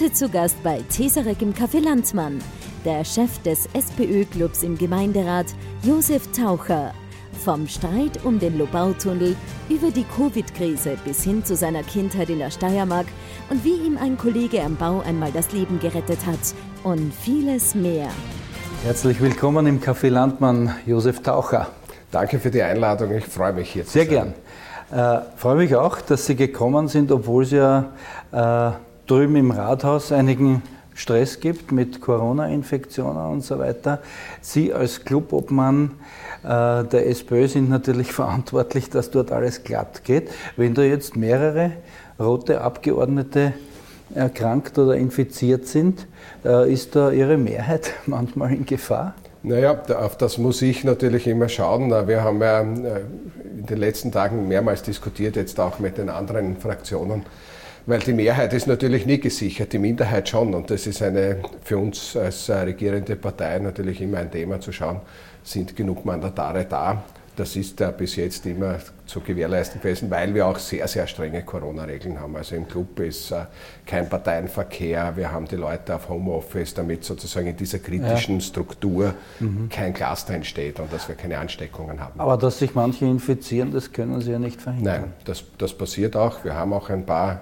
Heute zu Gast bei Cesarek im Café Landmann, der Chef des SPÖ-Clubs im Gemeinderat, Josef Taucher. Vom Streit um den Lobautunnel über die Covid-Krise bis hin zu seiner Kindheit in der Steiermark und wie ihm ein Kollege am Bau einmal das Leben gerettet hat und vieles mehr. Herzlich willkommen im Café Landmann, Josef Taucher. Danke für die Einladung, ich freue mich hier Sehr gern. Äh, freue mich auch, dass Sie gekommen sind, obwohl es ja äh, drüben im Rathaus einigen Stress gibt mit Corona-Infektionen und so weiter. Sie als Clubobmann äh, der SPÖ sind natürlich verantwortlich, dass dort alles glatt geht. Wenn da jetzt mehrere rote Abgeordnete erkrankt oder infiziert sind, äh, ist da Ihre Mehrheit manchmal in Gefahr? Naja, auf das muss ich natürlich immer schauen. Wir haben ja äh, in den letzten Tagen mehrmals diskutiert, jetzt auch mit den anderen Fraktionen, weil die Mehrheit ist natürlich nie gesichert, die Minderheit schon. Und das ist eine, für uns als regierende Partei natürlich immer ein Thema zu schauen, sind genug Mandatare da das ist ja bis jetzt immer zu gewährleisten gewesen, weil wir auch sehr, sehr strenge Corona-Regeln haben. Also im Club ist äh, kein Parteienverkehr, wir haben die Leute auf Homeoffice, damit sozusagen in dieser kritischen ja. Struktur mhm. kein Cluster entsteht und dass wir keine Ansteckungen haben. Aber dass sich manche infizieren, das können Sie ja nicht verhindern. Nein, das, das passiert auch. Wir haben auch ein paar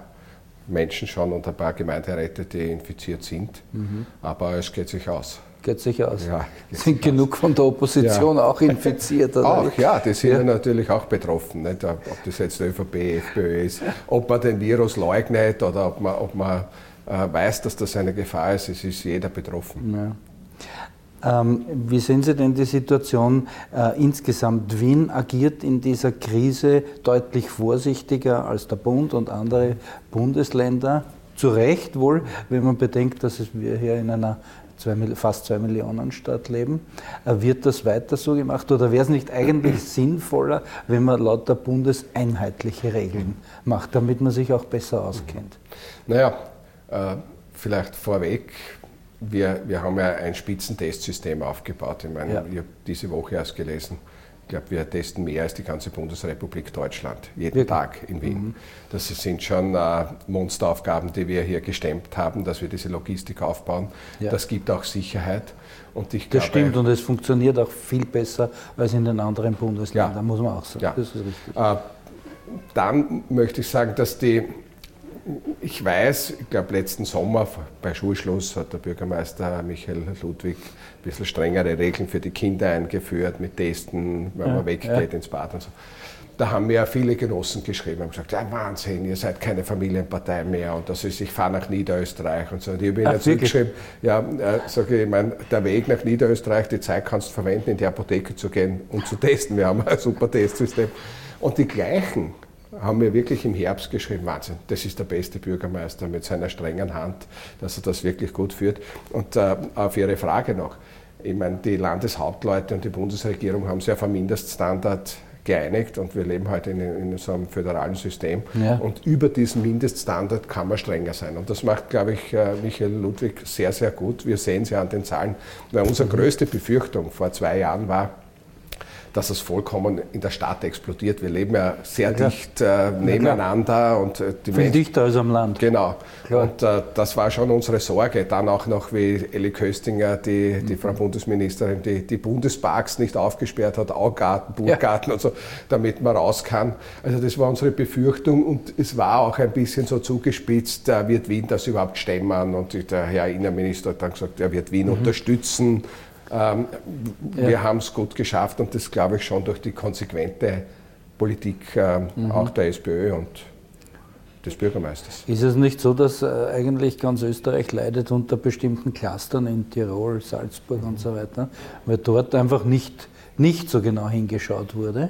Menschen schon und ein paar Gemeinderäte, die infiziert sind, mhm. aber es geht sich aus geht sich aus. Ja, sind genug aus. von der Opposition ja. auch infiziert? Auch, ja, die sind ja. natürlich auch betroffen. Nicht? Ob das jetzt ÖVP, FPÖ ist, ob man den Virus leugnet oder ob man, ob man äh, weiß, dass das eine Gefahr ist, es ist jeder betroffen. Ähm, wie sehen Sie denn die Situation äh, insgesamt? Wien agiert in dieser Krise deutlich vorsichtiger als der Bund und andere Bundesländer. Zu Recht wohl, wenn man bedenkt, dass wir hier in einer zwei, fast zwei Millionen Stadt leben. Äh, wird das weiter so gemacht oder wäre es nicht eigentlich sinnvoller, wenn man lauter bundeseinheitliche Regeln macht, damit man sich auch besser auskennt? Naja, äh, vielleicht vorweg, wir, wir haben ja ein Spitzentestsystem aufgebaut. Ich meine, ja. ich habe diese Woche erst gelesen, ich glaube, wir testen mehr als die ganze Bundesrepublik Deutschland, jeden Wirklich? Tag in Wien. Mhm. Das sind schon äh, Monsteraufgaben, die wir hier gestemmt haben, dass wir diese Logistik aufbauen. Ja. Das gibt auch Sicherheit. Und ich das glaube, stimmt und es funktioniert auch viel besser als in den anderen Bundesländern, ja. muss man auch sagen. Ja. Das ist richtig. Äh, dann möchte ich sagen, dass die ich weiß, ich glaube, letzten Sommer bei Schulschluss hat der Bürgermeister Michael Ludwig ein bisschen strengere Regeln für die Kinder eingeführt, mit Testen, wenn ja, man weggeht ja. ins Bad und so. Da haben mir ja viele Genossen geschrieben und gesagt, ja Wahnsinn, ihr seid keine Familienpartei mehr und das ist, ich fahre nach Niederösterreich und so. Und ich habe ihnen zurückgeschrieben, ja, äh, sage ich, mein, der Weg nach Niederösterreich, die Zeit kannst du verwenden, in die Apotheke zu gehen und zu testen. Wir haben ein super Testsystem. Und die gleichen haben mir wirklich im Herbst geschrieben, Wahnsinn, das ist der beste Bürgermeister mit seiner strengen Hand, dass er das wirklich gut führt. Und äh, auf Ihre Frage noch, ich meine, die Landeshauptleute und die Bundesregierung haben sich auf einen Mindeststandard geeinigt und wir leben heute in, in so einem föderalen System ja. und über diesen Mindeststandard kann man strenger sein und das macht, glaube ich, äh, Michael Ludwig sehr, sehr gut. Wir sehen es ja an den Zahlen, weil unsere größte Befürchtung vor zwei Jahren war, dass es vollkommen in der Stadt explodiert. Wir leben ja sehr ja. dicht äh, nebeneinander. Ja, und, äh, die Viel dichter als am Land. Genau. Klar. Und äh, das war schon unsere Sorge. Dann auch noch, wie Elli Köstinger, die, die mhm. Frau Bundesministerin, die, die Bundesparks nicht aufgesperrt hat, Augarten, Burgarten ja. und so, damit man raus kann. Also das war unsere Befürchtung und es war auch ein bisschen so zugespitzt, äh, wird Wien das überhaupt stemmen? Und der Herr Innenminister hat dann gesagt, er wird Wien mhm. unterstützen. Ähm, ja. Wir haben es gut geschafft und das glaube ich schon durch die konsequente Politik äh, mhm. auch der SPÖ und des Bürgermeisters. Ist es nicht so, dass äh, eigentlich ganz Österreich leidet unter bestimmten Clustern in Tirol, Salzburg und so weiter, weil dort einfach nicht, nicht so genau hingeschaut wurde?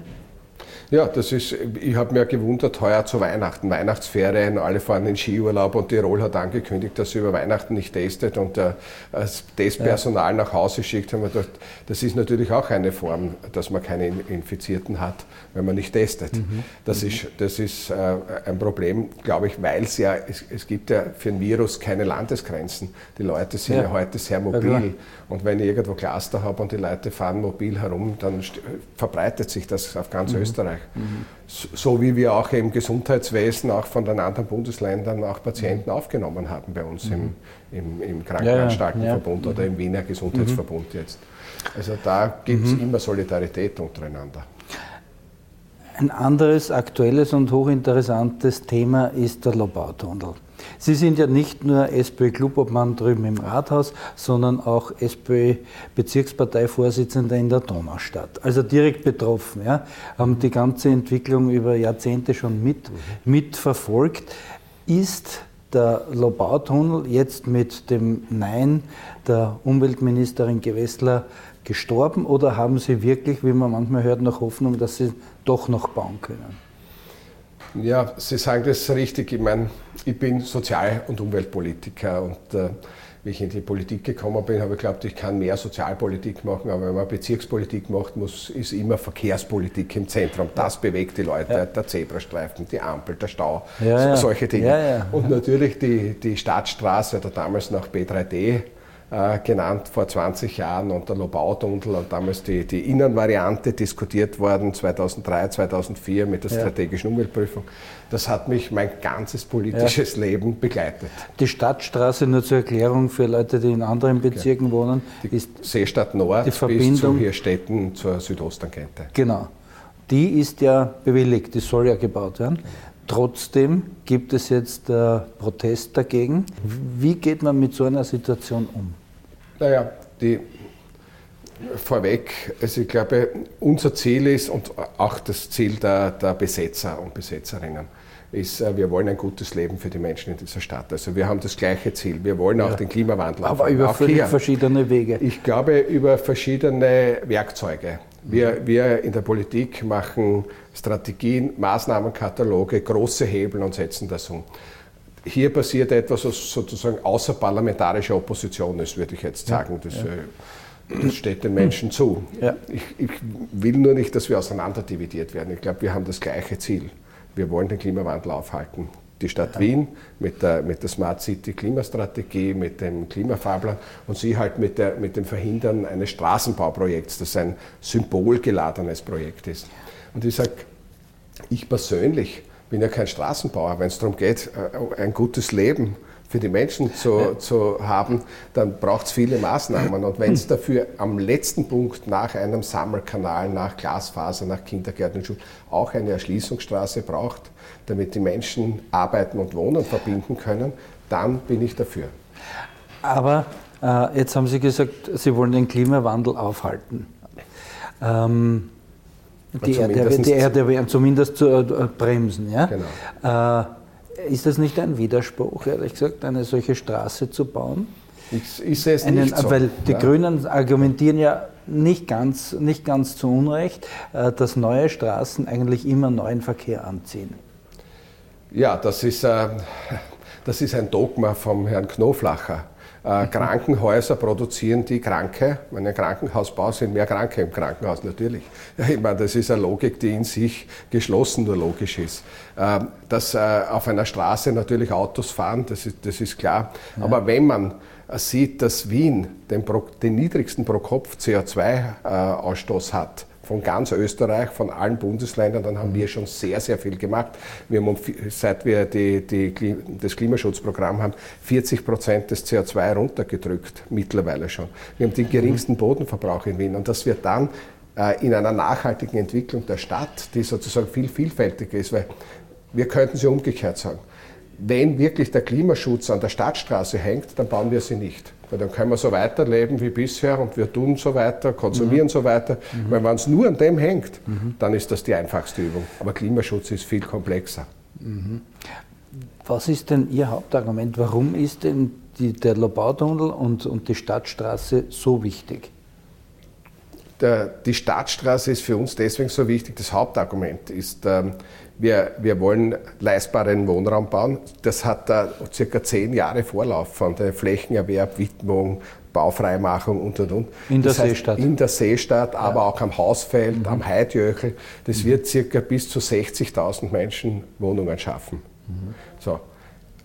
Ja, das ist, ich habe mir gewundert, heuer zu Weihnachten, Weihnachtsferien, alle fahren in Skiurlaub und Tirol hat angekündigt, dass sie über Weihnachten nicht testet und äh, das Testpersonal ja. nach Hause schickt. Haben wir gedacht, das ist natürlich auch eine Form, dass man keine Infizierten hat, wenn man nicht testet. Mhm. Das, mhm. Ist, das ist äh, ein Problem, glaube ich, weil es ja, es, es, gibt ja für ein Virus keine Landesgrenzen. Die Leute sind ja, ja heute sehr mobil. Ja, und wenn ich irgendwo Cluster habe und die Leute fahren mobil herum, dann verbreitet sich das auf ganz mhm. Österreich. Österreich. Mhm. So wie wir auch im Gesundheitswesen auch von den anderen Bundesländern auch Patienten mhm. aufgenommen haben bei uns im, im, im Krankenanstaltenverbund ja, ja. oder im Wiener Gesundheitsverbund mhm. jetzt. Also da gibt es mhm. immer Solidarität untereinander. Ein anderes aktuelles und hochinteressantes Thema ist der Lobautunnel. Sie sind ja nicht nur SPÖ-Clubobmann drüben im Rathaus, sondern auch SPÖ-Bezirksparteivorsitzender in der Donaustadt. Also direkt betroffen, ja, haben die ganze Entwicklung über Jahrzehnte schon mit, mitverfolgt. Ist der Lobautunnel jetzt mit dem Nein der Umweltministerin Gewessler gestorben oder haben Sie wirklich, wie man manchmal hört, noch Hoffnung, dass Sie doch noch bauen können? Ja, Sie sagen das richtig. Ich meine, ich bin Sozial- und Umweltpolitiker und äh, wie ich in die Politik gekommen bin, habe ich geglaubt, ich kann mehr Sozialpolitik machen, aber wenn man Bezirkspolitik macht, muss, ist immer Verkehrspolitik im Zentrum. Das bewegt die Leute, ja. der Zebrastreifen, die Ampel, der Stau, ja, solche Dinge. Ja, und natürlich die, die Stadtstraße oder damals noch B3D, äh, genannt vor 20 Jahren und der Lobautunnel und damals die, die Innenvariante diskutiert worden 2003, 2004 mit der strategischen Umweltprüfung. Das hat mich mein ganzes politisches ja. Leben begleitet. Die Stadtstraße, nur zur Erklärung für Leute, die in anderen Bezirken okay. wohnen, die ist Seestadt Nord die Verbindung, bis zu hier Städten zur Südosttangente. Genau. Die ist ja bewilligt, die soll ja gebaut werden. Trotzdem gibt es jetzt äh, Protest dagegen. Wie geht man mit so einer Situation um? Naja, die vorweg, also ich glaube, unser Ziel ist und auch das Ziel der, der Besetzer und Besetzerinnen ist, äh, wir wollen ein gutes Leben für die Menschen in dieser Stadt. Also wir haben das gleiche Ziel. Wir wollen auch ja. den Klimawandel. Aber über völlig verschiedene Wege. Ich glaube, über verschiedene Werkzeuge. Wir, wir in der Politik machen Strategien, Maßnahmenkataloge, große Hebel und setzen das um hier passiert etwas, was sozusagen außerparlamentarische Opposition ist, würde ich jetzt sagen. Das. Äh, das steht den Menschen zu. Ja. Ich, ich, will nur nicht, dass wir auseinanderdividiert werden. Ich glaube, wir haben das gleiche Ziel. Wir wollen den Klimawandel aufhalten. Die Stadt ja. Wien mit der, mit der Smart City Klimastrategie, mit dem Klimafahrplan und Sie halt mit, der, mit dem Verhindern eines Straßenbauprojekts, das ein symbolgeladenes Projekt ist. Und ich sage, ich persönlich bin ja kein Straßenbauer. Wenn es darum geht, äh, ein gutes Leben für die Menschen zu, ja. zu haben, dann braucht es viele Maßnahmen. Und wenn es dafür am letzten Punkt nach einem Sammelkanal, nach Glasfaser, nach Kindergärten und Schulen auch eine Erschließungsstraße braucht, damit die Menschen Arbeiten und Wohnen verbinden können, dann bin ich dafür. Aber äh, jetzt haben Sie gesagt, Sie wollen den Klimawandel aufhalten. Ähm, die Erde, die Erde werden zumindest zu äh, bremsen. Ja? Genau. Äh, ist das nicht ein Widerspruch, ehrlich gesagt, eine solche Straße zu bauen? Ich, ich sehe es Einen, nicht so. Weil die ja. Grünen argumentieren ja nicht ganz, nicht ganz zu Unrecht, äh, dass neue Straßen eigentlich immer neuen Verkehr anziehen. Ja, das ist, äh, das ist ein Dogma vom Herrn Knoflacher. Äh, Krankenhäuser produzieren die Kranke. Wenn ein Krankenhaus baut, sind mehr Kranke im Krankenhaus, natürlich. Ich meine, das ist eine Logik, die in sich geschlossen nur logisch ist. Äh, dass äh, auf einer Straße natürlich Autos fahren, das ist, das ist klar. Ja. Aber wenn man äh, sieht, dass Wien den, den niedrigsten pro Kopf CO2-Ausstoß äh, hat, von ganz Österreich, von allen Bundesländern, dann haben wir schon sehr, sehr viel gemacht. Wir haben, seit wir die, die, das Klimaschutzprogramm haben, 40 Prozent des CO2 runtergedrückt, mittlerweile schon. Wir haben den geringsten Bodenverbrauch in Wien und dass wir dann äh, in einer nachhaltigen Entwicklung der Stadt, die sozusagen viel vielfältiger ist, weil wir könnten sie umgekehrt sagen. Wenn wirklich der Klimaschutz an der Stadtstraße hängt, dann bauen wir sie nicht. Weil dann können wir so weiterleben wie bisher und wir tun so weiter, konsumieren mhm. so weiter. Mhm. Weil wenn es nur an dem hängt, mhm. dann ist das die einfachste Übung. Aber Klimaschutz ist viel komplexer. Mhm. Was ist denn Ihr Hauptargument? Warum ist denn die, der Lobautunnel und, und die Stadtstraße so wichtig? Der, die Stadtstraße ist für uns deswegen so wichtig. Das Hauptargument ist, ähm, wir, wir wollen leistbaren Wohnraum bauen. Das hat äh, circa zehn Jahre Vorlauf von der Flächenerwerb, Widmung, Baufreimachung und und und. In der das heißt, Seestadt. In der Seestadt, ja. aber auch am Hausfeld, mhm. am Heidjöchel. Das mhm. wird circa bis zu 60.000 Menschen Wohnungen schaffen. Mhm. So.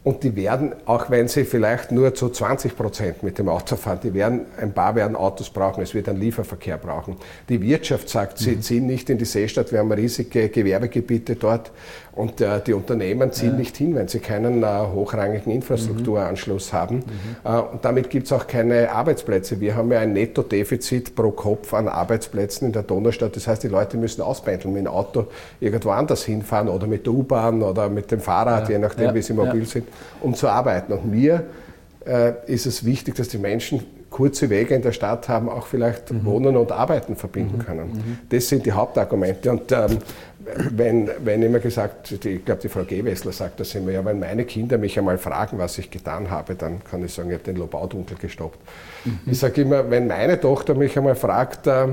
Und die werden, auch wenn sie vielleicht nur zu 20 Prozent mit dem Auto fahren, die werden, ein paar werden Autos brauchen, es wird einen Lieferverkehr brauchen. Die Wirtschaft sagt, sie mhm. ziehen nicht in die Seestadt, wir haben riesige Gewerbegebiete dort und äh, die Unternehmen ziehen ja. nicht hin, wenn sie keinen äh, hochrangigen Infrastrukturanschluss mhm. haben. Mhm. Äh, und damit gibt es auch keine Arbeitsplätze. Wir haben ja ein Netto-Defizit pro Kopf an Arbeitsplätzen in der Donaustadt. Das heißt, die Leute müssen auspendeln, mit dem Auto irgendwo anders hinfahren oder mit der U-Bahn oder mit dem Fahrrad, ja. je nachdem, ja. wie sie mobil sind um zu arbeiten. Und mir äh, ist es wichtig, dass die Menschen kurze Wege in der Stadt haben, auch vielleicht mhm. Wohnen und Arbeiten verbinden mhm. können. Mhm. Das sind die Hauptargumente. Und ähm, wenn, wenn immer gesagt, die, ich glaube, die Frau Gewessler sagt das immer, ja, wenn meine Kinder mich einmal fragen, was ich getan habe, dann kann ich sagen, ich habe den Lobaudunkel gestoppt. Mhm. Ich sage immer, wenn meine Tochter mich einmal fragt, äh,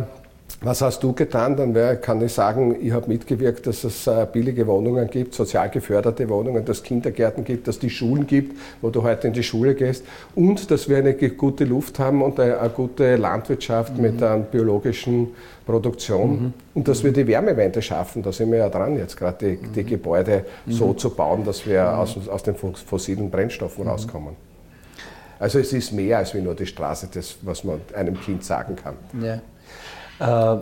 was hast du getan? Dann wär, kann ich sagen, ich habe mitgewirkt, dass es äh, billige Wohnungen gibt, sozial geförderte Wohnungen, dass es Kindergärten gibt, dass es die Schulen gibt, wo du heute in die Schule gehst und dass wir eine gute Luft haben und eine, eine gute Landwirtschaft mhm. mit einer biologischen Produktion mhm. und dass wir die Wärmewende schaffen. Da sind wir ja dran, jetzt gerade die, die, Gebäude mhm. so zu bauen, dass wir mhm. aus, aus den fossilen Brennstoffen mhm. rauskommen. Also es ist mehr als wie nur die Straße, das, was man einem Kind sagen kann. Ja. Äh,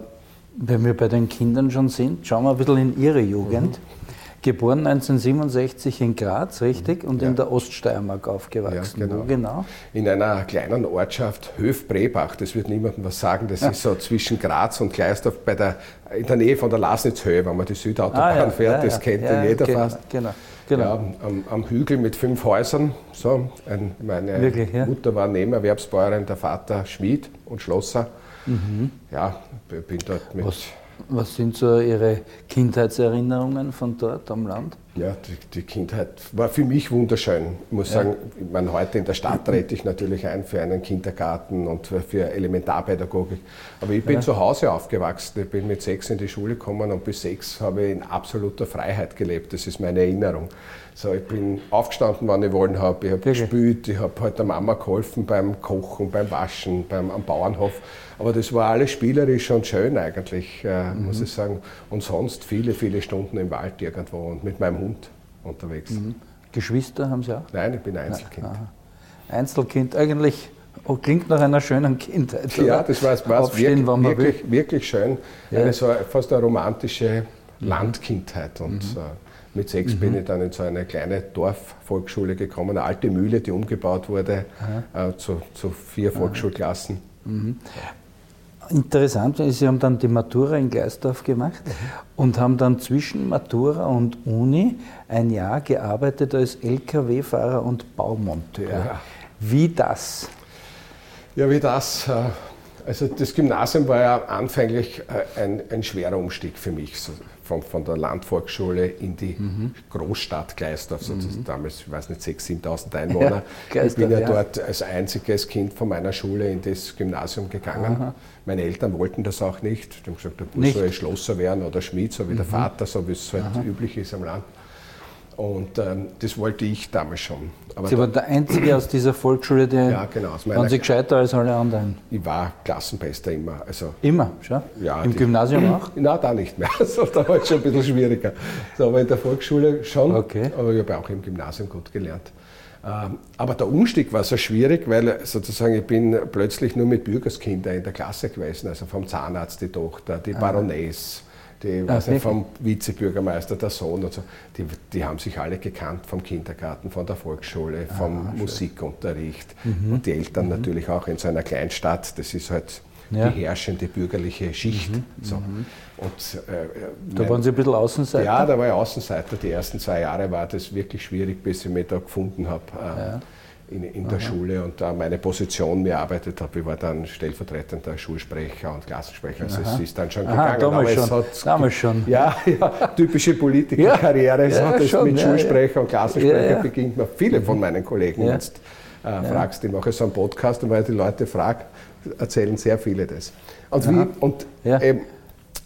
wenn wir bei den Kindern schon sind, schauen wir ein bisschen in Ihre Jugend. Mhm. Geboren 1967 in Graz, richtig? Und ja. in der Oststeiermark aufgewachsen. Ja, genau. genau. In einer kleinen Ortschaft Höf-Brebach. Das wird niemandem was sagen. Das ja. ist so zwischen Graz und Gleisdorf bei der, in der Nähe von der Lasnitzhöhe, wenn man die Südautobahn ah, fährt. Das kennt ja jeder genau, fast. Genau. Genau. Am, am, Hügel mit fünf Häusern. So, ein, meine Wirklich, Mutter war Nebenerwerbsbäuerin, der Vater Schmied und Schlosser. Mhm. Ja, bin dort mit. Was, was sind so Ihre Kindheitserinnerungen von dort am Land? Ja, die, die, Kindheit war für mich wunderschön. Ich muss ja. sagen, ich meine, heute in der Stadt trete ich natürlich ein für einen Kindergarten und für Elementarpädagogik. Aber ich bin ja. zu Hause aufgewachsen. Ich bin mit sechs in die Schule gekommen und bis sechs habe ich in absoluter Freiheit gelebt. Das ist meine Erinnerung. So, ich bin aufgestanden, wann ich wollen habe. Ich habe gespült, ich habe halt der Mama geholfen beim Kochen, beim Waschen, beim, am Bauernhof. Aber das war alles spielerisch und schön eigentlich, äh, mhm. muss ich sagen. Und sonst viele, viele Stunden im Wald irgendwo und mit meinem Hund unterwegs. Mhm. Geschwister haben Sie auch? Nein, ich bin Einzelkind. Ja, Einzelkind, eigentlich oh, klingt nach einer schönen Kindheit. Oder? Ja, das war es wirklich, wirklich, wirklich, schön. Ja. Eine so fast eine romantische mhm. Landkindheit. Und mhm. äh, mit sechs mhm. bin ich dann in so eine kleine Dorfvolksschule gekommen, eine alte Mühle, die umgebaut wurde äh, zu, zu, vier Volksschulklassen. Mhm. Interessant, Sie haben dann die Matura in Gleisdorf gemacht mhm. und haben dann zwischen Matura und Uni ein Jahr gearbeitet als Lkw-Fahrer und Baumonteur. Ja. Wie das? Ja, wie das. Äh, also das Gymnasium war ja anfänglich äh, ein, ein schwerer Umstieg für mich von, von der Landvolksschule in die mhm. Großstadt Gleisdorf, sozusagen mhm. damals, ich weiß nicht, 6.000, 7.000 Einwohner. Ja, ich bin ja, ja, dort als einziges Kind von meiner Schule in das Gymnasium gegangen. Aha. Meine Eltern wollten das auch nicht. Die haben gesagt, du soll Schlosser werden oder Schmied, so wie mhm. der Vater, so wie es halt üblich ist am Land. Und ähm, das wollte ich damals schon. Aber Sie waren der Einzige aus dieser Volksschule, der ja, genau, waren Sie gescheiter als alle anderen? Ich war Klassenbester immer. Also, immer, schon? Ja, Im die, Gymnasium auch? Nein, da nicht mehr. Also, da war es schon ein bisschen schwieriger. So, aber in der Volksschule schon. Okay. Aber ich habe auch im Gymnasium gut gelernt. Ähm, aber der Umstieg war so schwierig, weil sozusagen ich bin plötzlich nur mit Bürgerskindern in der Klasse gewesen, also vom Zahnarzt die Tochter, die Baroness die, ah, nicht, vom Vizebürgermeister, der Sohn und so, die, die haben sich alle gekannt vom Kindergarten, von der Volksschule, ah, vom ah, Musikunterricht mhm. und die Eltern mhm. natürlich auch in so einer Kleinstadt. Das ist halt ja. die herrschende bürgerliche Schicht. Mhm. So. Mhm. Und, äh, da mein, waren Sie ein bisschen Außenseiter? Ja, da war ich Außenseiter. Die ersten zwei Jahre war das wirklich schwierig, bis ich mich da gefunden habe. Äh, ja in, in der Schule und da meine Position mir erarbeitet habe. Ich war dann stellvertretender Schulsprecher und Klassensprecher. Also Aha. es ist dann schon Aha, gegangen. Damals, schon, hat, damals schon. Ja, ja typische Politikerkarriere. Ja, ja, so, mit Schulsprecher und Klassensprecher beginnt man. Viele von meinen Kollegen jetzt äh, fragst, ich mache so einen Podcast und weil die Leute fragen, erzählen sehr viele das. Und, wie, und eben,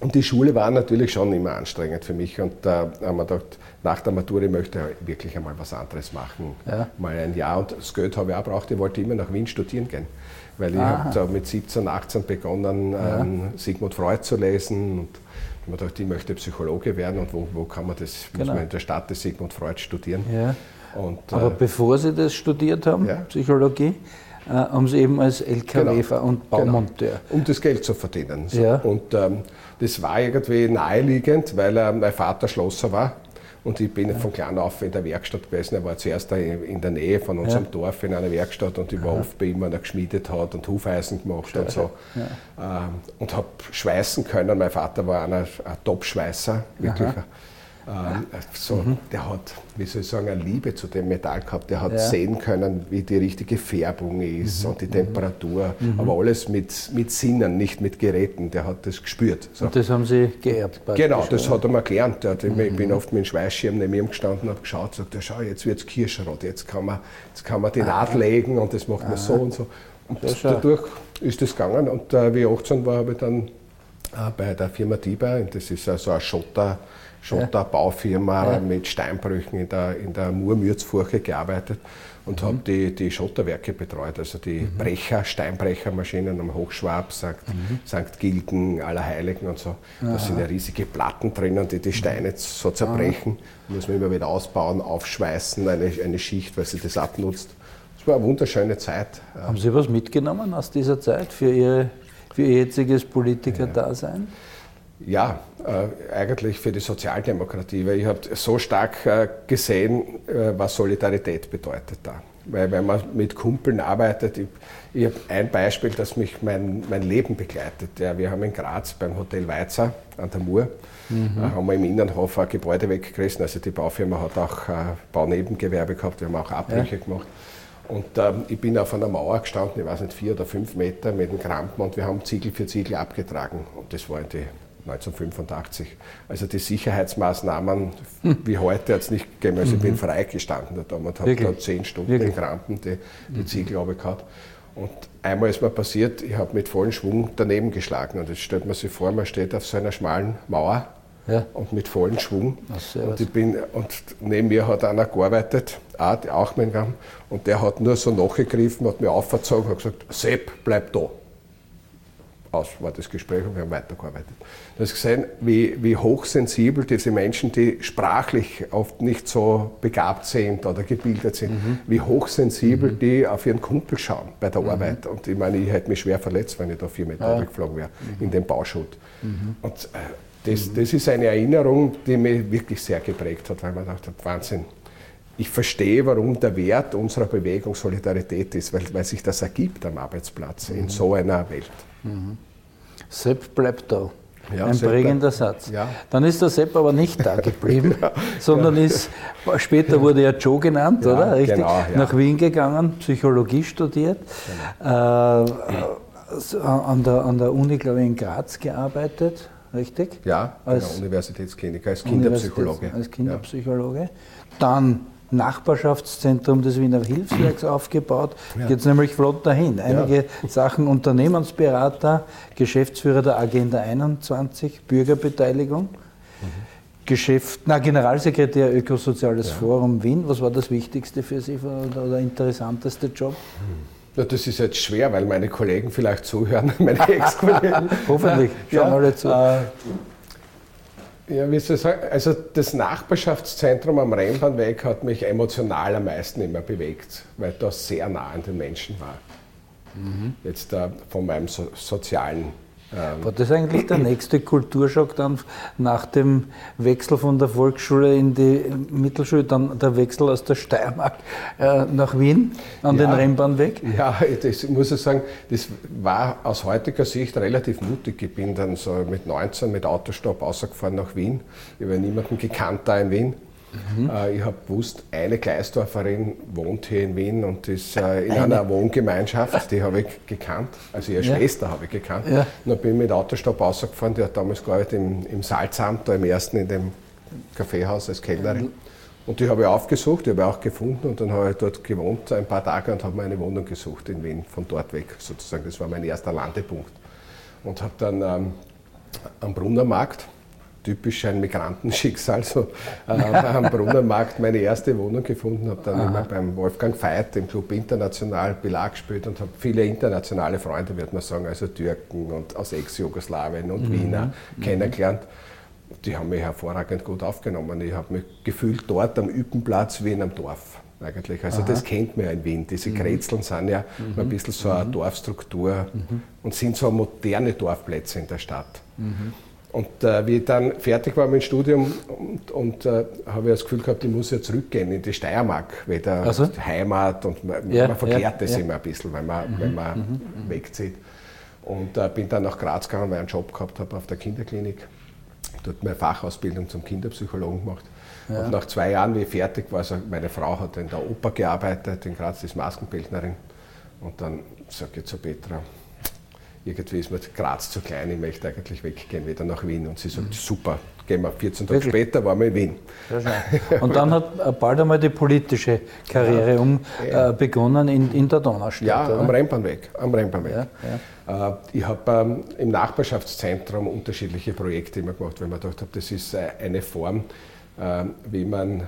und die Schule war natürlich schon immer anstrengend für mich. Und da haben wir gedacht, nach der Matura möchte ich wirklich einmal was anderes machen. Ja. Mal ein Jahr. Und das Geld habe ich auch braucht. Ich wollte immer nach Wien studieren gehen. Weil ich habe mit 17, 18 begonnen, ja. ähm, Sigmund Freud zu lesen. Und ich habe gedacht, ich möchte Psychologe werden. Und wo, wo kann man das? Genau. Muss man in der Stadt des Sigmund Freud studieren. Ja. Und, Aber äh, bevor Sie das studiert haben. Psychologie, äh, haben Sie eben als LKW-Fahrer genau, und genau. Baumonteur. Genau. Um das Geld zu verdienen. So. Ja. Und ähm, das war irgendwie naheliegend, weil äh, mein Vater Schlosser war. Und ich bin ja. von klein auf in der Werkstatt gewesen. Er war zuerst in der Nähe von unserem ja. Dorf in einer Werkstatt und ich war oft bei ihm, wenn er geschmiedet hat und Hufeisen gemacht Schau, und so. Ja. Ähm, und habe schweißen können. Mein Vater war einer, ein Top-Schweißer, wirklich. Aha. Ähm, so, mhm. Der hat, wie soll ich sagen, eine Liebe zu dem Metall gehabt. Der hat ja. sehen können, wie die richtige Färbung ist mhm. und die Temperatur. Mhm. Aber alles mit, mit Sinnen, nicht mit Geräten. Der hat das gespürt. So. Und das haben Sie geerbt? Genau, das hat er mir gelernt. Hat, ich bin mhm. oft mit dem Schweißschirm neben ihm gestanden und habe geschaut und gesagt, schau, jetzt wird es Kirschrot, jetzt kann man, jetzt kann man die Naht legen und das macht man so und so. Und dadurch ist das gegangen. Und äh, wie ich 18 war, habe ich dann äh, bei der Firma Dieber, das ist also ein Schotter, Schotterbaufirma ja. mit Steinbrüchen in der, in der Murmürzfurche gearbeitet und mhm. habe die, die Schotterwerke betreut, also die mhm. Brecher, Steinbrechermaschinen am Hochschwab, St. Mhm. St. Gilgen, Allerheiligen und so. Da sind ja riesige Platten drinnen, die die mhm. Steine so zerbrechen. Da muss man immer wieder ausbauen, aufschweißen, eine, eine Schicht, weil sie das abnutzt. Das war eine wunderschöne Zeit. Haben Sie was mitgenommen aus dieser Zeit für, Ihre, für Ihr jetziges Politikerdasein? Ja ja, eigentlich für die Sozialdemokratie, weil ich habe so stark äh, gesehen, äh, was Solidarität bedeutet da. Weil wenn man mit Kumpeln arbeitet, ich, ich habe ein Beispiel, das mich mein, mein Leben begleitet. Ja, wir haben in Graz beim Hotel Weizer an der Mur, mhm. Äh, haben wir im Innenhof ein Gebäude weggerissen. Also die Baufirma hat auch äh, Baunebengewerbe gehabt, wir haben auch Abbrüche ja. gemacht. Und ähm, ich bin auf einer Mauer gestanden, ich weiß nicht, vier oder fünf Meter mit dem Krampen und wir haben Ziegel für Ziegel abgetragen. Und das war in die 1985. Also die Sicherheitsmaßnahmen hm. wie heute hat es nicht gegeben. Also mhm. ich bin mhm. freigestanden da und habe da zehn Stunden Wirklich? in Krampen die, die mhm. Ziegel gehabt. Und einmal ist mir passiert, ich habe mit vollem Schwung daneben geschlagen. Und jetzt stellt man sich vor, man steht auf so einer schmalen Mauer ja. und mit vollem Schwung. Ach, und, ich bin, und neben mir hat einer gearbeitet, auch, auch mein Gamm, und der hat nur so nachgegriffen, hat mir aufgezogen und gesagt, Sepp, bleib da aus war das Gespräch und wir haben weitergearbeitet. Du hast gesehen, wie, wie hochsensibel diese Menschen, die sprachlich oft nicht so begabt sind oder gebildet sind, mhm. wie hochsensibel mhm. die auf ihren Kumpel schauen bei der mhm. Arbeit. Und ich meine, ich hätte mich schwer verletzt, wenn ich da vier Meter ja. weggeflogen wäre in den Bauschutt. Mhm. Und äh, das, mhm. das ist eine Erinnerung, die mich wirklich sehr geprägt hat, weil man dachte, Wahnsinn ich verstehe, warum der Wert unserer Bewegung Solidarität ist, weil, weil sich das ergibt am Arbeitsplatz mhm. in so einer Welt. Mhm. Sepp bleibt da. Ja, ein Sepp prägender Satz. Ja. Dann ist der Sepp aber nicht da geblieben, ja, sondern ist, später wurde er Joe genannt, oder? Richtig? Genau, Nach Wien gegangen, Psychologie studiert, genau. äh, an, der, an der Uni, glaube ich, in Graz gearbeitet, richtig? Ja, als Universitätskliniker, als Kinderpsychologe. Universitäts als Kinderpsychologe. Dann Nachbarschaftszentrum des Wiener Hilfswerks aufgebaut. Ja. Geht es nämlich flott dahin. Einige ja. Sachen Unternehmensberater, Geschäftsführer der Agenda 21, Bürgerbeteiligung. Mhm. Geschäft, na, Generalsekretär Ökosoziales ja. Forum Wien. Was war das Wichtigste für Sie oder der interessanteste Job? Ja, das ist jetzt schwer, weil meine Kollegen vielleicht zuhören, meine Ex-Kollegen. Hoffentlich, schauen ja, alle zu. Äh, ja, wie soll ich sagen, also das Nachbarschaftszentrum am Rennbahnweg hat mich emotional am meisten immer bewegt, weil das sehr nah an den Menschen war. Mhm. Jetzt uh, von meinem so sozialen War das eigentlich der nächste Kulturschock dann nach dem Wechsel von der Volksschule in die Mittelschule, dann der Wechsel aus der Steiermark äh, nach Wien an ja, den Rennbahnweg? Ja, das muss ich sagen, das war aus heutiger Sicht relativ mutig. Ich bin dann so mit 19 mit Autostopp rausgefahren nach Wien. Ich habe niemanden gekannt da in Wien Mhm. Äh, ich habe gewusst, eine Gleisdorferin wohnt hier in Wien und ist äh, in eine. einer Wohngemeinschaft, die habe ich gekannt. Also ihre ja. Schwester habe ich gekannt. Ja. Und dann bin ich mit Autostopp rausgefahren, die hat damals gearbeitet im, im Salzamt, da im ersten in dem Kaffeehaus als Kellnerin. Mhm. Und die habe ich aufgesucht, die habe ich auch gefunden und dann habe ich dort gewohnt ein paar Tage und habe mir eine Wohnung gesucht in Wien, von dort weg sozusagen. Das war mein erster Landepunkt. Und habe dann ähm, am Brunnermarkt typisch ein Migrantenschicksal, so äh, am Brunnenmarkt meine erste Wohnung gefunden, habe dann Aha. immer beim Wolfgang Veit im Club International Belag gespielt und habe viele internationale Freunde, würde man sagen, also Türken und aus Ex-Jugoslawien und mhm. Wiener mhm. kennengelernt. Die haben mich hervorragend gut aufgenommen. Ich habe mich gefühlt dort am Übenplatz wie in einem Dorf. eigentlich. Also Aha. das kennt man ja in Wien. Diese mhm. Grätzeln sind ja mhm. ein bisschen so eine mhm. Dorfstruktur mhm. und sind so moderne Dorfplätze in der Stadt. Mhm. Und äh, wie ich dann fertig war mit dem Studium und, und äh, habe ich das Gefühl gehabt, ich muss ja zurückgehen in die Steiermark, wieder also? Heimat und man, ja, man verkehrt ja, das ja. immer ein bisschen, wenn man, mhm. wenn man mhm. wegzieht. Und äh, bin dann nach Graz gegangen, weil ich einen Job gehabt habe auf der Kinderklinik. Dort meine Fachausbildung zum Kinderpsychologen gemacht. Und nach zwei Jahren, wie ich fertig war, also meine Frau hat in der Oper gearbeitet, in Graz ist Maskenbildnerin. Und dann sage ich zu Petra, irgendwie ist mir Graz zu klein, ich möchte eigentlich weggehen, wieder nach Wien. Und sie sagt, mhm. super, gehen wir. 14 Tage Wirklich? später waren wir in Wien. Und dann hat bald einmal die politische Karriere ja. um, äh, begonnen in, in der Donaustadt. Ja, oder? am Rennbahnweg. Am Rennbahnweg. Ja, ja. Äh, ich habe ähm, im Nachbarschaftszentrum unterschiedliche Projekte immer gemacht, weil man gedacht habe, das ist äh, eine Form, äh, wie man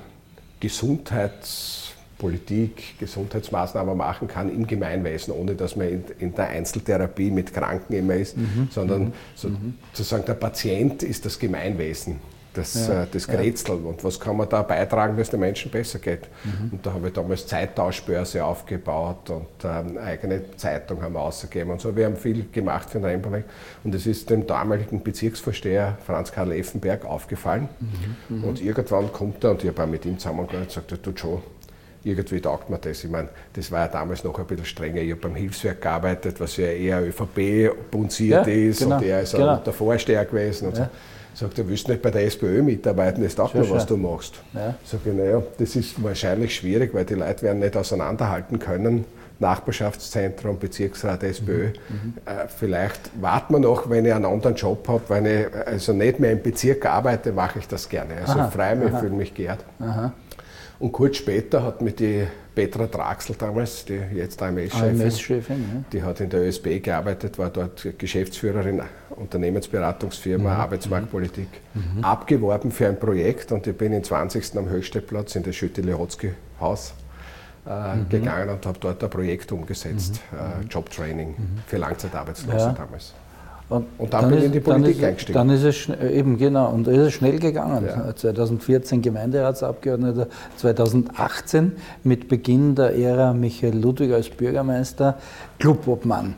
Gesundheits Politik, Gesundheitsmaßnahmen machen kann im Gemeinwesen, ohne dass man in, in der Einzeltherapie mit Kranken immer ist, mhm. sondern mhm. sozusagen der Patient ist das Gemeinwesen das, ja, äh, das Grätzl ja. und was kann man da beitragen, dass es den Menschen besser geht. Mhm. Und da habe ich damals Zeittauschbörse aufgebaut und ähm, eigene Zeitung haben wir ausgegeben und so. Wir haben viel gemacht für den Rennbereich und es ist dem damaligen Bezirksvorsteher Franz Karl Effenberg aufgefallen mhm. Mhm. und irgendwann kommt er und ich habe auch mit ihm zusammengearbeitet und gesagt, du Joe, irgendwie taugt mir das. Ich meine, das war ja damals noch ein bisschen strenger. Ich habe beim Hilfswerk gearbeitet, was ja eher ÖVP bunziert ja, ist genau, und er ist genau. auch der Vorsteher gewesen. Und ja. so. Sagt, du willst nicht bei der SPÖ mitarbeiten, das taugt mir, was du machst. Ja. Sag ich, naja, das ist wahrscheinlich schwierig, weil die Leute werden nicht auseinanderhalten können. Nachbarschaftszentrum, Bezirksrat, SPÖ. Mhm. Äh, vielleicht warten wir noch, wenn ich einen anderen Job habe, wenn ich also nicht mehr im Bezirk arbeite, mache ich das gerne. Also freue mich, fühle mich geehrt. Aha. Und kurz später hat mir die Petra Draxel damals, die jetzt AMS-Chefin, AMS ja. die hat in der ÖSB gearbeitet, war dort Geschäftsführerin, Unternehmensberatungsfirma, mhm. Arbeitsmarktpolitik, mhm. abgeworben für ein Projekt und ich bin im 20. am Höchstadtplatz in das Schütte-Lehotzky-Haus äh, mhm. gegangen und habe dort ein Projekt umgesetzt, mhm. äh, Jobtraining mhm. für Langzeitarbeitslose ja. damals. Und, und dann, dann, bin ich in die Politik dann eingestiegen. Dann ist es eben genau, und ist es schnell gegangen. Ja. 2014 Gemeinderatsabgeordneter, 2018 mit Beginn der Ära Michael Ludwig als Bürgermeister, Clubobmann.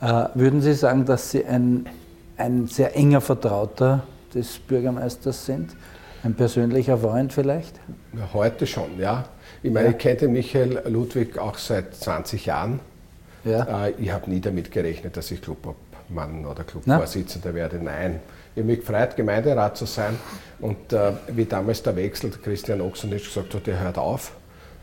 Ja. Äh, würden Sie sagen, dass Sie ein, ein sehr enger Vertrauter des Bürgermeisters sind? Ein persönlicher Freund vielleicht? Ja, heute schon, ja. Ich meine, ich kenne Michael Ludwig auch seit 20 Jahren. Ja. Äh, ich habe nie damit gerechnet, dass ich Club Mann oder Clubvorsitzender werde. Nein, ich habe mich gefreut, Gemeinderat zu sein. Und äh, wie damals der Wechsel, Christian Ochsenitsch gesagt hat, der hört auf.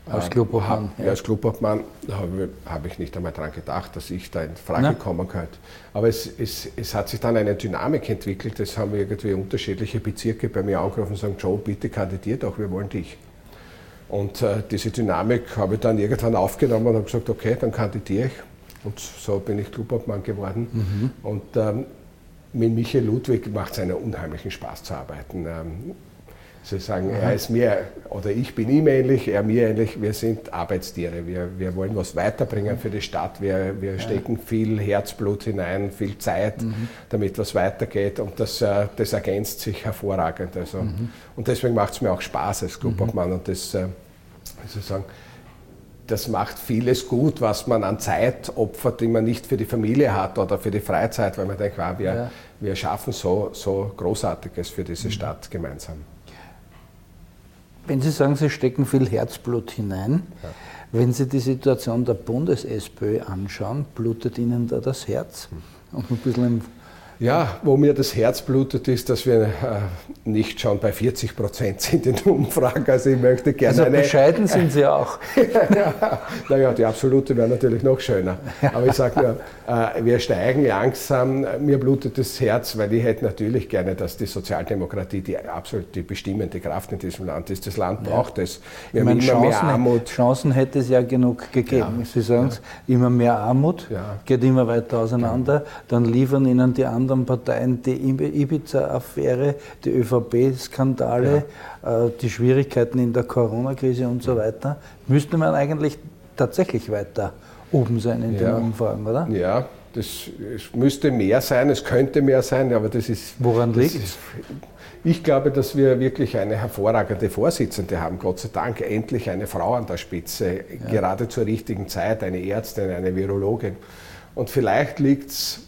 Als Clubobmann? Ja, als Clubobmann habe hab ich nicht einmal daran gedacht, dass ich da in Frage Na? kommen könnte. Aber es, es, es, hat sich dann eine Dynamik entwickelt. Es haben irgendwie unterschiedliche Bezirke bei mir angerufen und sagen, Joe, bitte kandidier doch, wir wollen dich. Und äh, diese Dynamik habe ich dann irgendwann aufgenommen und habe gesagt, okay, dann kandidiere ich. Und so bin ich Clubobmann geworden. Mhm. Und ähm, mit Michael Ludwig macht es einen unheimlichen Spaß zu arbeiten. Ähm, Sie sagen, er ist mir oder ich bin ihm ähnlich, er mir ähnlich. Wir sind Arbeitstiere. Wir, wir wollen was weiterbringen für die Stadt. Wir, wir stecken viel Herzblut hinein, viel Zeit, mhm. damit was weitergeht. Und das, äh, das ergänzt sich hervorragend. Also, mhm. Und deswegen macht es mir auch Spaß als Clubobmann. Und das, äh, wie sagen, das macht vieles gut, was man an Zeit opfert, die man nicht für die Familie hat oder für die Freizeit, weil man denkt, wow, wir, ja. wir schaffen so, so Großartiges für diese mhm. Stadt gemeinsam. Wenn Sie sagen, Sie stecken viel Herzblut hinein, ja. wenn Sie die Situation der Bundes-SPÖ anschauen, blutet Ihnen da das Herz? Mhm. Und ein bisschen im ja, wo mir das Herz blutet, ist, dass wir äh, nicht schon bei 40 Prozent sind in Umfragen. Also ich möchte gerne also eine... bescheiden sind Sie auch. ja, naja, die absolute wäre natürlich noch schöner. Aber ich sage nur, äh, wir steigen langsam. Mir blutet das Herz, weil ich hätte natürlich gerne, dass die Sozialdemokratie die absolut die bestimmende Kraft in diesem Land ist. Das Land braucht es. Wir ich haben meine, immer Chancen, mehr Armut. Chancen hätte es ja genug gegeben. Ja, Sie sagen es, ja. immer mehr Armut, geht immer weiter auseinander. Dann liefern Ihnen die anderen anderen Parteien die Ibiza-Affäre, die ÖVP-Skandale, ja. Äh, die Schwierigkeiten in der Corona-Krise und so weiter, müsste man eigentlich tatsächlich weiter oben sein in ja. den Umfragen, oder? Ja, Das, es müsste mehr sein, es könnte mehr sein, aber das ist. Woran liegt es? Ich glaube, dass wir wirklich eine hervorragende Vorsitzende haben, Gott sei Dank, endlich eine Frau an der Spitze, ja. gerade zur richtigen Zeit, eine Ärztin, eine Virologin. Und vielleicht liegt es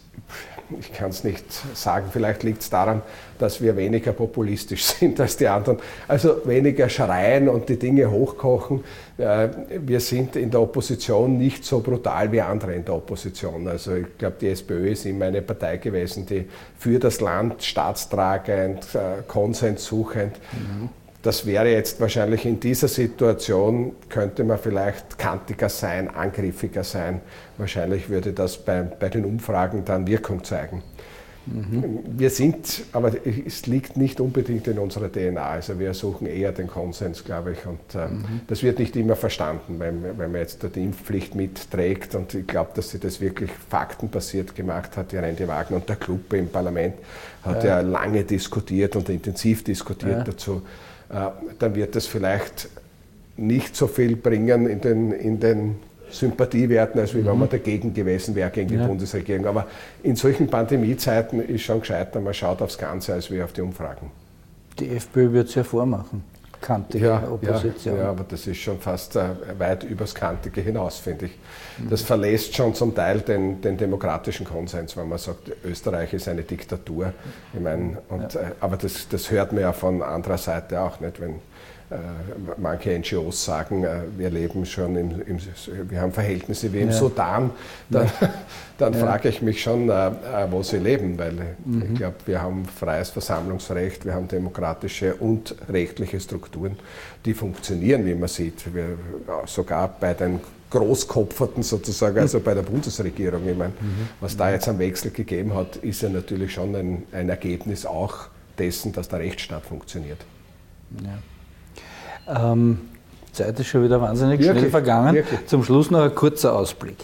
ich kann es nicht sagen, vielleicht liegt es daran, dass wir weniger populistisch sind als die anderen, also weniger schreien und die Dinge hochkochen. Äh, wir sind in der Opposition nicht so brutal wie andere in der Opposition. Also ich glaube, die SPÖ ist immer eine Partei gewesen, die für das Land staatstragend, äh, konsenssuchend mhm. Das wäre jetzt wahrscheinlich in dieser Situation, könnte man vielleicht kantiger sein, angriffiger sein. Wahrscheinlich würde das bei, bei den Umfragen dann Wirkung zeigen. Mhm. Wir sind, aber es liegt nicht unbedingt in unserer DNA. Also wir suchen eher den Konsens, glaube ich. Und äh, mhm. das wird nicht immer verstanden, wenn, wenn man jetzt die Impfpflicht mitträgt. Und ich glaube, dass sie das wirklich faktenbasiert gemacht hat, die Rente Wagen und der Club im Parlament hat ja, ja lange diskutiert und intensiv diskutiert ja. dazu. Äh, dann wird es vielleicht nicht so viel bringen in den, in den Sympathiewerten, als wie mhm. wenn man dagegen gewesen wäre gegen die ja. Bundesregierung. Aber in solchen Pandemiezeiten ist schon gescheiter, man schaut aufs Ganze als wie auf die Umfragen. Die FPÖ wird es ja vormachen. Kantige ja, Opposition. Ja, ja, aber das ist schon fast äh, weit übers Kantige hinaus, finde ich. Das verlässt schon zum Teil den, den, demokratischen Konsens, wenn man sagt, Österreich ist eine Diktatur. Ich mein, und, ja. äh, aber das, das hört man ja von anderer Seite auch nicht, wenn manche NGOs sagen, äh, wir leben schon im, im, wir haben Verhältnisse wie im ja. Sudan, dann, dann ja. frage ich mich schon, äh, wo sie leben, weil mhm. ich glaube, wir haben freies Versammlungsrecht, wir haben demokratische und rechtliche Strukturen, die funktionieren, wie man sieht. Wir, sogar bei den Großkopferten sozusagen, also bei der Bundesregierung. Ich meine, mhm. was da jetzt am Wechsel gegeben hat, ist ja natürlich schon ein, ein Ergebnis auch dessen, dass der Rechtsstaat funktioniert. Ja. Ähm, Zeit ist schon wieder wahnsinnig wirklich, schnell vergangen. Wirklich. Zum Schluss noch ein kurzer Ausblick.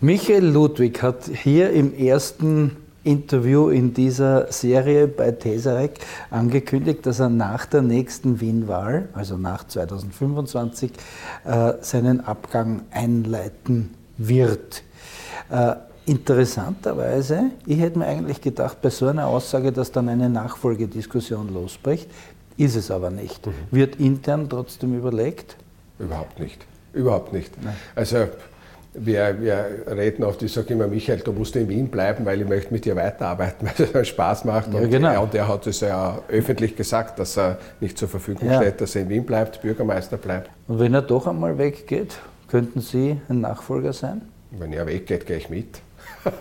Michael Ludwig hat hier im ersten Interview in dieser Serie bei Tesarek angekündigt, dass er nach der nächsten Wien-Wahl, also nach 2025, äh, seinen Abgang einleiten wird. Äh, interessanterweise, ich hätte mir eigentlich gedacht, bei so einer Aussage, dass dann eine Nachfolgediskussion losbricht. Ist es aber nicht. Mhm. Wird intern trotzdem überlegt? Überhaupt nicht. Überhaupt nicht. Nein. Also wir, wir reden oft, ich sage immer, Michael, du musst in Wien bleiben, weil ich möchte mit dir weiterarbeiten, weil es Spaß macht. Ja, und, genau. er, und er hat es ja öffentlich gesagt, dass er nicht zur Verfügung ja. steht, dass er in Wien bleibt, Bürgermeister bleibt. Und wenn er doch einmal weggeht, könnten Sie ein Nachfolger sein? Wenn er weggeht, gehe ich mit.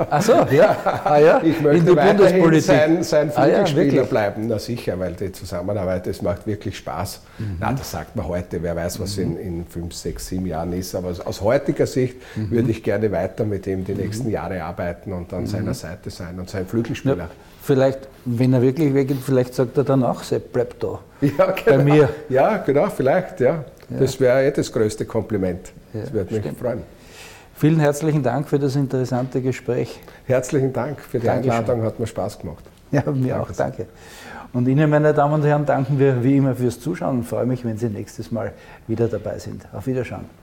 Ach so, ja. Ah, ja. Ich möchte weiterhin sein, sein Flügelspieler ah, ja, bleiben. Na sicher, weil die Zusammenarbeit, das macht wirklich Spaß. Mhm. Na, das sagt man heute, wer weiß, was mhm. in, in fünf, sechs, sieben Jahren ist. Aber aus heutiger Sicht mhm. würde ich gerne weiter mit ihm die nächsten mhm. Jahre arbeiten und an seiner mhm. Seite sein und sein Flügelspieler. Ja, vielleicht, wenn er wirklich weggeht, vielleicht sagt er dann auch, Sepp, bleib da. Ja, genau. Bei mir. Ja, genau, vielleicht, ja. Das wäre eh das größte Kompliment. Das würde mich stimmt. freuen. Vielen herzlichen Dank für das interessante Gespräch. Herzlichen Dank für die Dankeschön. Einladung, hat mir Spaß gemacht. Ja, mir danke auch, danke. Und Ihnen, meine Damen und Herren, danken wir wie immer fürs Zuschauen und freue mich, wenn Sie nächstes Mal wieder dabei sind. Auf Wiederschauen.